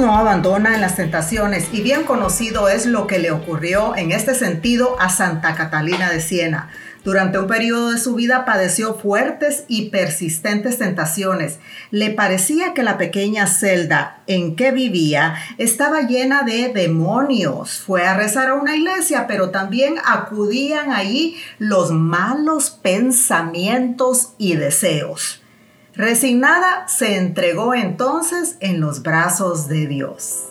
no abandona en las tentaciones y bien conocido es lo que le ocurrió en este sentido a Santa Catalina de Siena. Durante un periodo de su vida padeció fuertes y persistentes tentaciones. Le parecía que la pequeña celda en que vivía estaba llena de demonios. Fue a rezar a una iglesia, pero también acudían ahí los malos pensamientos y deseos. Resignada, se entregó entonces en los brazos de Dios.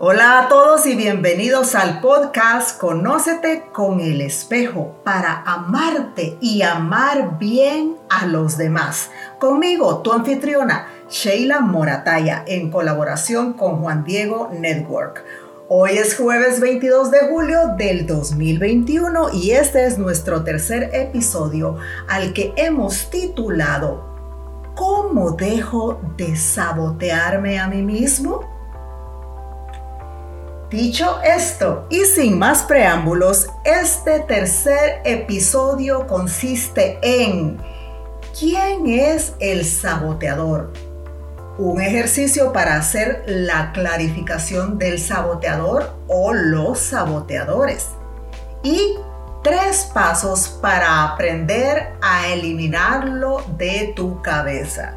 Hola a todos y bienvenidos al podcast Conócete con el espejo para amarte y amar bien a los demás. Conmigo, tu anfitriona, Sheila Morataya, en colaboración con Juan Diego Network. Hoy es jueves 22 de julio del 2021 y este es nuestro tercer episodio al que hemos titulado ¿Cómo dejo de sabotearme a mí mismo? Dicho esto, y sin más preámbulos, este tercer episodio consiste en ¿quién es el saboteador? Un ejercicio para hacer la clarificación del saboteador o los saboteadores. Y tres pasos para aprender a eliminarlo de tu cabeza.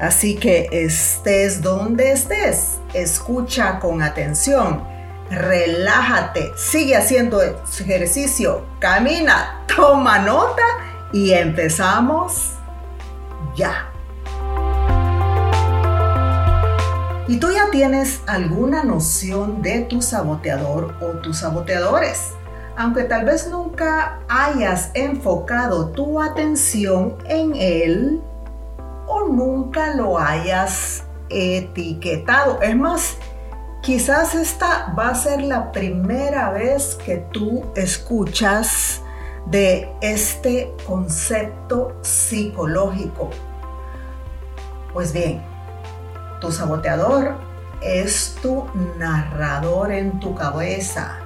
Así que estés donde estés, escucha con atención relájate, sigue haciendo ejercicio, camina, toma nota y empezamos ya. ¿Y tú ya tienes alguna noción de tu saboteador o tus saboteadores? Aunque tal vez nunca hayas enfocado tu atención en él o nunca lo hayas etiquetado. Es más, Quizás esta va a ser la primera vez que tú escuchas de este concepto psicológico. Pues bien, tu saboteador es tu narrador en tu cabeza.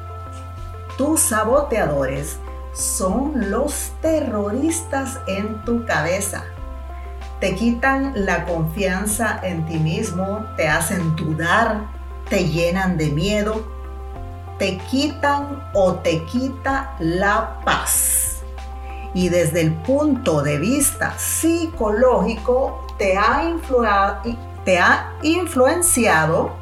Tus saboteadores son los terroristas en tu cabeza. Te quitan la confianza en ti mismo, te hacen dudar te llenan de miedo, te quitan o te quita la paz. Y desde el punto de vista psicológico, te ha, te ha influenciado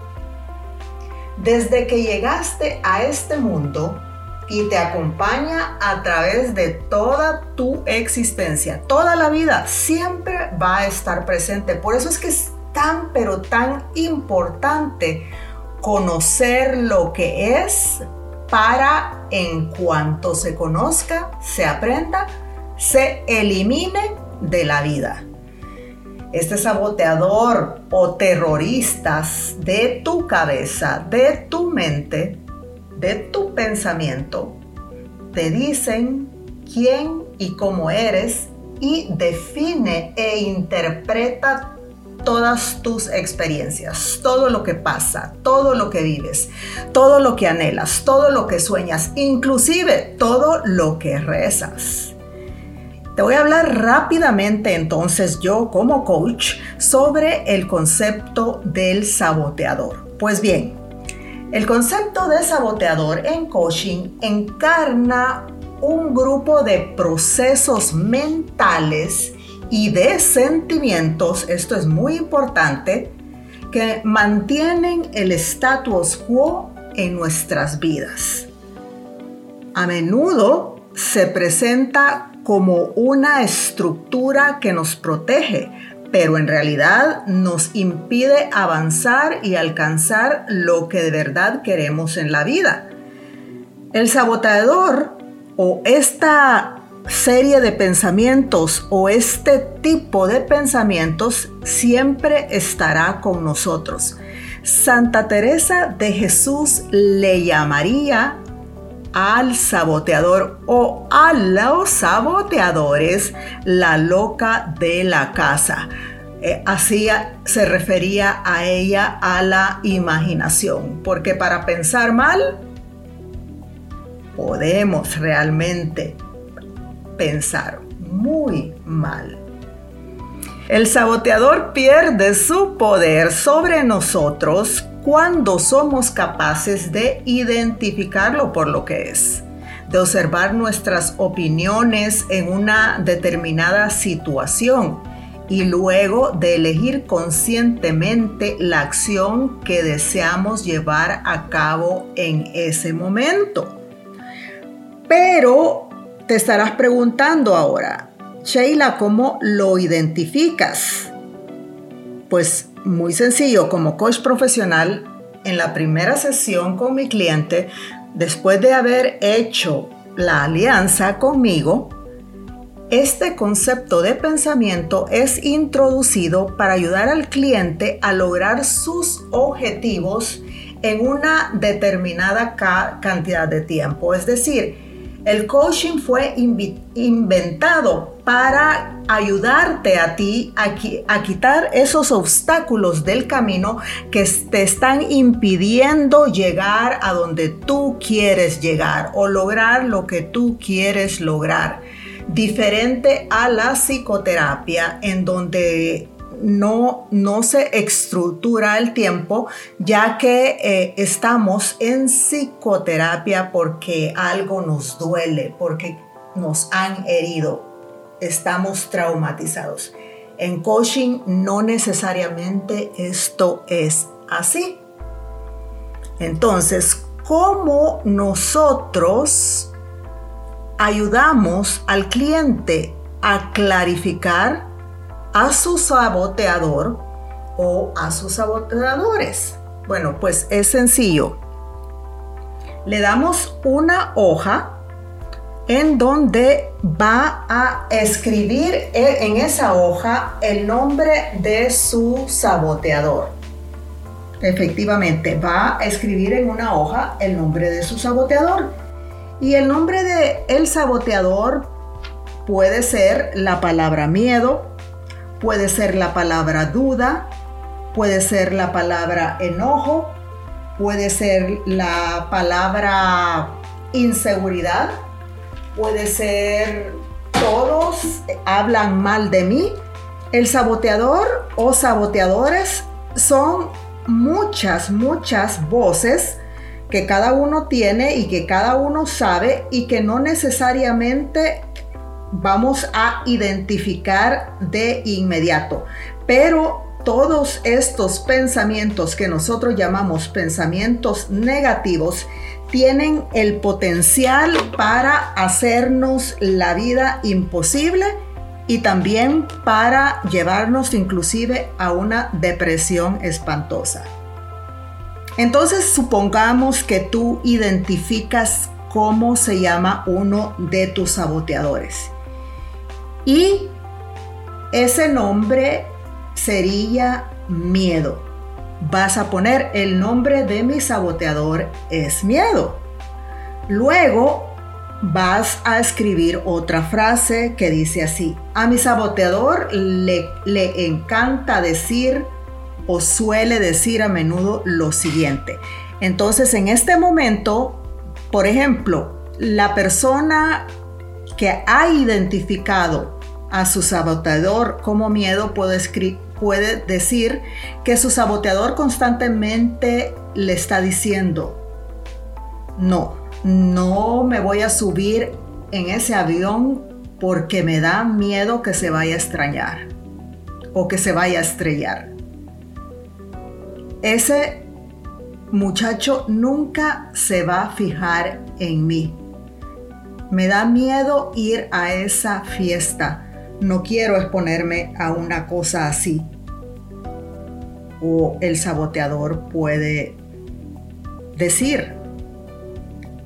desde que llegaste a este mundo y te acompaña a través de toda tu existencia. Toda la vida siempre va a estar presente. Por eso es que es tan, pero tan importante conocer lo que es para en cuanto se conozca, se aprenda, se elimine de la vida. Este saboteador o terroristas de tu cabeza, de tu mente, de tu pensamiento, te dicen quién y cómo eres y define e interpreta todas tus experiencias, todo lo que pasa, todo lo que vives, todo lo que anhelas, todo lo que sueñas, inclusive todo lo que rezas. Te voy a hablar rápidamente entonces yo como coach sobre el concepto del saboteador. Pues bien, el concepto de saboteador en coaching encarna un grupo de procesos mentales y de sentimientos, esto es muy importante, que mantienen el status quo en nuestras vidas. A menudo se presenta como una estructura que nos protege, pero en realidad nos impide avanzar y alcanzar lo que de verdad queremos en la vida. El saboteador o esta serie de pensamientos o este tipo de pensamientos siempre estará con nosotros. Santa Teresa de Jesús le llamaría al saboteador o a los saboteadores la loca de la casa. Eh, así se refería a ella a la imaginación, porque para pensar mal podemos realmente pensar muy mal. El saboteador pierde su poder sobre nosotros cuando somos capaces de identificarlo por lo que es, de observar nuestras opiniones en una determinada situación y luego de elegir conscientemente la acción que deseamos llevar a cabo en ese momento. Pero te estarás preguntando ahora, Sheila, ¿cómo lo identificas? Pues muy sencillo, como coach profesional, en la primera sesión con mi cliente, después de haber hecho la alianza conmigo, este concepto de pensamiento es introducido para ayudar al cliente a lograr sus objetivos en una determinada cantidad de tiempo. Es decir, el coaching fue inventado para ayudarte a ti a, quitar esos obstáculos del camino que te están impidiendo llegar a donde tú quieres llegar o lograr lo que tú quieres lograr. Diferente a la psicoterapia en donde no, se estructura el tiempo, ya que eh, estamos en psicoterapia porque algo nos duele, porque nos han herido, estamos traumatizados. En coaching no necesariamente esto es así. Entonces, ¿cómo nosotros ayudamos al cliente a clarificar a su saboteador o a sus saboteadores? Bueno, pues es sencillo. Le damos una hoja en donde va a escribir e, en esa hoja el nombre de su saboteador. Efectivamente, va a escribir en una hoja el nombre de su saboteador. Y el nombre de el saboteador puede ser la palabra miedo, Puede ser la palabra duda, puede ser la palabra enojo, puede ser la palabra inseguridad, puede ser todos hablan mal de mí. El saboteador o saboteadores son muchas, muchas voces que cada uno tiene y que cada uno sabe y que no necesariamente vamos a identificar de inmediato. Pero todos estos pensamientos que nosotros llamamos pensamientos negativos tienen el potencial para hacernos la vida imposible y también para llevarnos inclusive a una depresión espantosa. Entonces supongamos que tú identificas cómo se llama uno de tus saboteadores y ese nombre sería miedo. Vas a poner el nombre de mi saboteador es miedo. Luego vas a escribir otra frase que dice así, a mi saboteador le, le encanta decir o suele decir a menudo lo siguiente. Entonces en este momento, por ejemplo, la persona que ha identificado a su saboteador como miedo puede, puede decir que su saboteador constantemente le está diciendo, no, no me voy a subir en ese avión porque me da miedo que se vaya a extrañar o que se vaya a estrellar. Ese muchacho nunca se va a fijar en mí. Me da miedo ir a esa fiesta. No quiero exponerme a una cosa así. O el saboteador puede decir,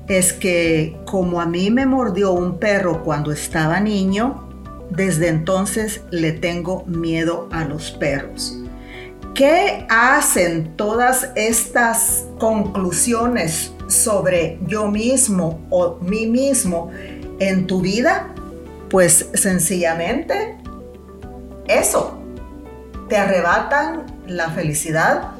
es que como a mí me mordió un perro cuando estaba niño, desde entonces le tengo miedo a los perros. ¿Qué hacen todas estas conclusiones sobre yo mismo o mí mismo en tu vida? Pues sencillamente eso. Te arrebatan la felicidad,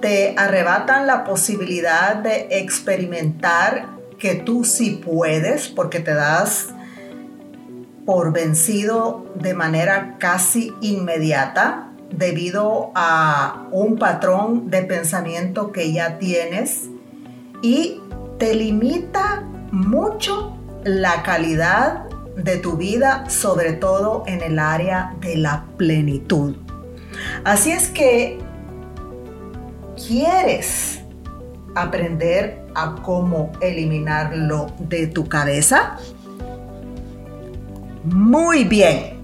te arrebatan la posibilidad de experimentar que tú sí puedes porque te das por vencido de manera casi inmediata debido a un patrón de pensamiento que ya tienes y te limita mucho la calidad de tu vida, sobre todo en el área de la plenitud. Así es que quieres aprender a cómo eliminarlo de tu cabeza. Muy bien,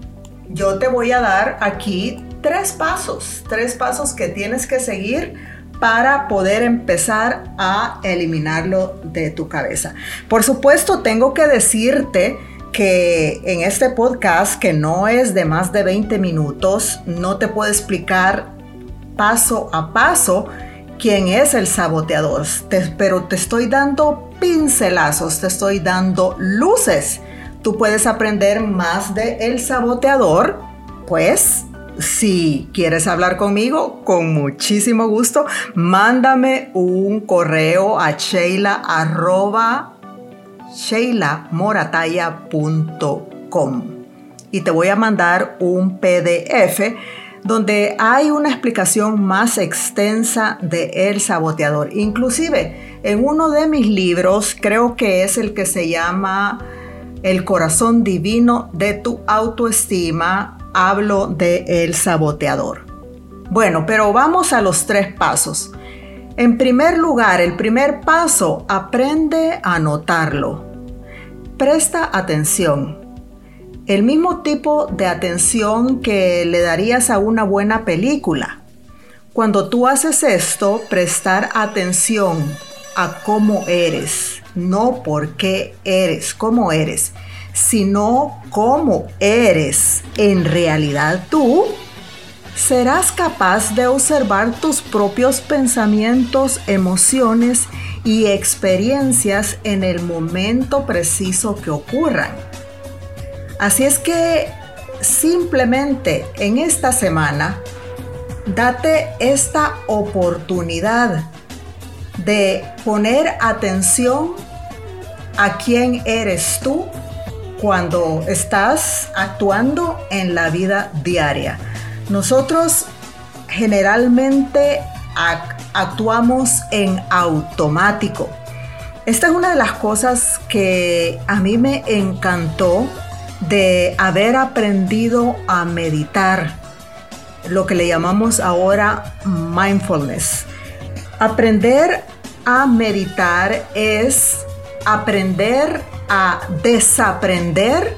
yo te voy a dar aquí tres pasos, tres pasos que tienes que seguir para poder empezar a eliminarlo de tu cabeza. Por supuesto, tengo que decirte que en este podcast, que no es de más de 20 minutos, no te puedo explicar paso a paso quién es el saboteador, pero te estoy dando pincelazos, te estoy dando luces. Tú puedes aprender más de el saboteador, pues si quieres hablar conmigo, con muchísimo gusto, mándame un correo a sheila sheilamorataya.com y te voy a mandar un PDF donde hay una explicación más extensa de el saboteador. Inclusive en uno de mis libros, creo que es el que se llama El corazón divino de tu autoestima, hablo de el saboteador. Bueno, pero vamos a los tres pasos. En primer lugar, el primer paso, aprende a notarlo. Presta atención. El mismo tipo de atención que le darías a una buena película. Cuando tú haces esto, prestar atención a cómo eres, no por qué eres, cómo eres, sino cómo eres en realidad tú, serás capaz de observar tus propios pensamientos, emociones y experiencias en el momento preciso que ocurran. Así es que simplemente en esta semana, date esta oportunidad de poner atención a quién eres tú cuando estás actuando en la vida diaria. Nosotros generalmente en automático. Esta es una de las cosas que a mí me encantó de haber aprendido a meditar, lo que le llamamos ahora mindfulness. Aprender a meditar es aprender a desaprender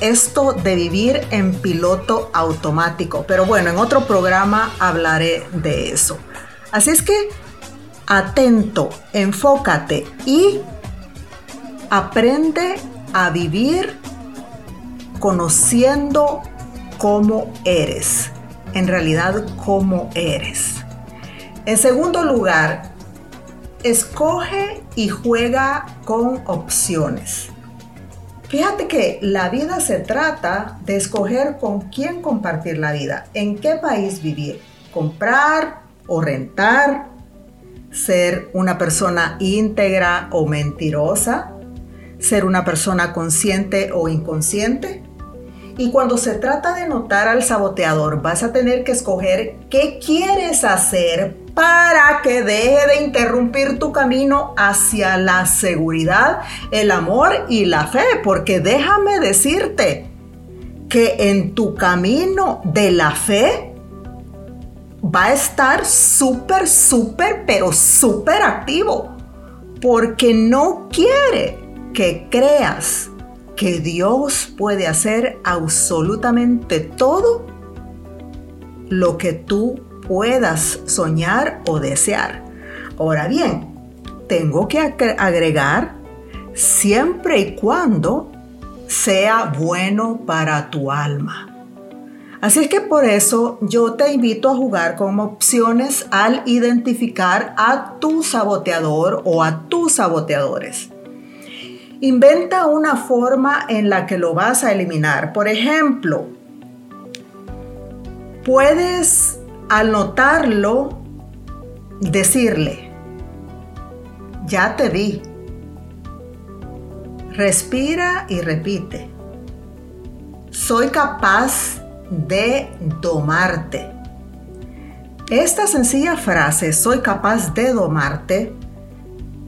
esto de vivir en piloto automático. Pero bueno, en otro programa hablaré de eso. Así es que atento, enfócate y aprende a vivir conociendo cómo eres. En realidad, cómo eres. En segundo lugar, escoge y juega con opciones. Fíjate que la vida se trata de escoger con quién compartir la vida, en qué país vivir, comprar o rentar, ser una persona íntegra o mentirosa, ser una persona consciente o inconsciente. Y cuando se trata de notar al saboteador, vas a tener que escoger qué quieres hacer para que deje de interrumpir tu camino hacia la seguridad, el amor y la fe. Porque déjame decirte que en tu camino de la fe va a estar súper, súper, pero súper activo. Porque no quiere que creas que Dios puede hacer absolutamente todo lo que tú puedas soñar o desear. Ahora bien, tengo que agregar siempre y cuando sea bueno para tu alma. Así es que por eso yo te invito a jugar con opciones al identificar a tu saboteador o a tus saboteadores. Inventa una forma en la que lo vas a eliminar. Por ejemplo, puedes al notarlo, decirle, ya te vi. Respira y repite. soy capaz de domarte. Esta sencilla frase, soy capaz de domarte,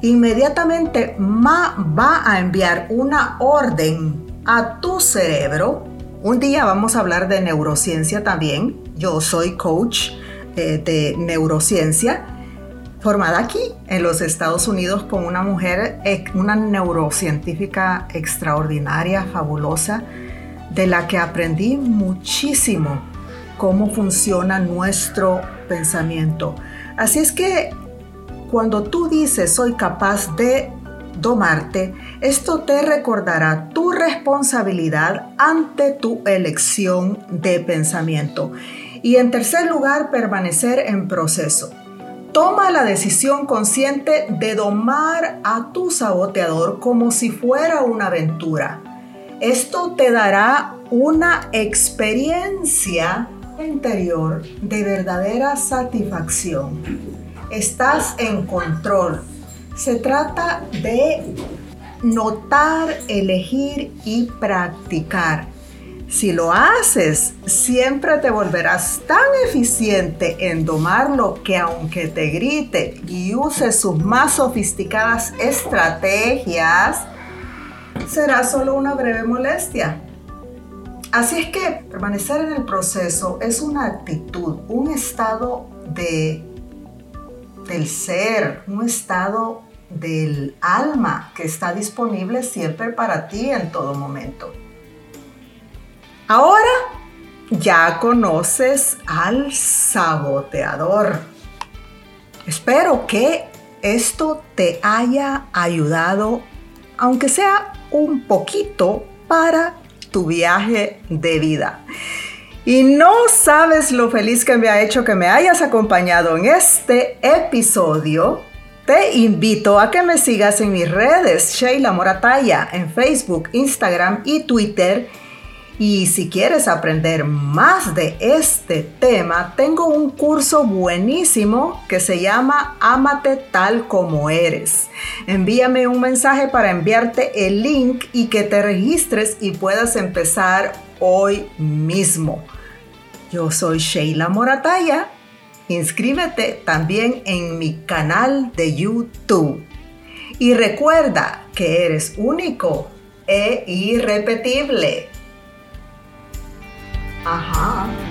inmediatamente va a enviar una orden a tu cerebro. Un día vamos a hablar de neurociencia también. Yo soy coach eh, de neurociencia formada aquí en los Estados Unidos con una mujer, una neurocientífica extraordinaria, fabulosa, de la que aprendí muchísimo cómo funciona nuestro pensamiento. Así es que cuando tú dices soy capaz de domarte, esto te recordará tu responsabilidad ante tu elección de pensamiento. Y en tercer lugar, permanecer en proceso. Toma la decisión consciente de domar a tu saboteador como si fuera una aventura. Esto te dará una experiencia interior de verdadera satisfacción. Estás en control. Se trata de notar, elegir y practicar. Si lo haces, siempre te volverás tan eficiente en domarlo que aunque te grite y use sus más sofisticadas estrategias, será solo una breve molestia. Así es que permanecer en el proceso es una actitud, un estado de, del ser, un estado del alma que está disponible siempre para ti en todo momento. Ahora ya conoces al saboteador. Espero que esto te haya ayudado, aunque sea un poquito, para tu viaje de vida. Y no sabes lo feliz que me ha hecho que me hayas acompañado en este episodio. Te invito a que me sigas en mis redes, Sheila Morataya, en Facebook, Instagram y Twitter y si quieres aprender más de este tema, tengo un curso buenísimo que se llama Amate tal como eres. Envíame un mensaje para enviarte el link y que te registres y puedas empezar hoy mismo. Yo soy Sheila Morataya. Inscríbete también en mi canal de YouTube. Y recuerda que eres único e irrepetible. Aha.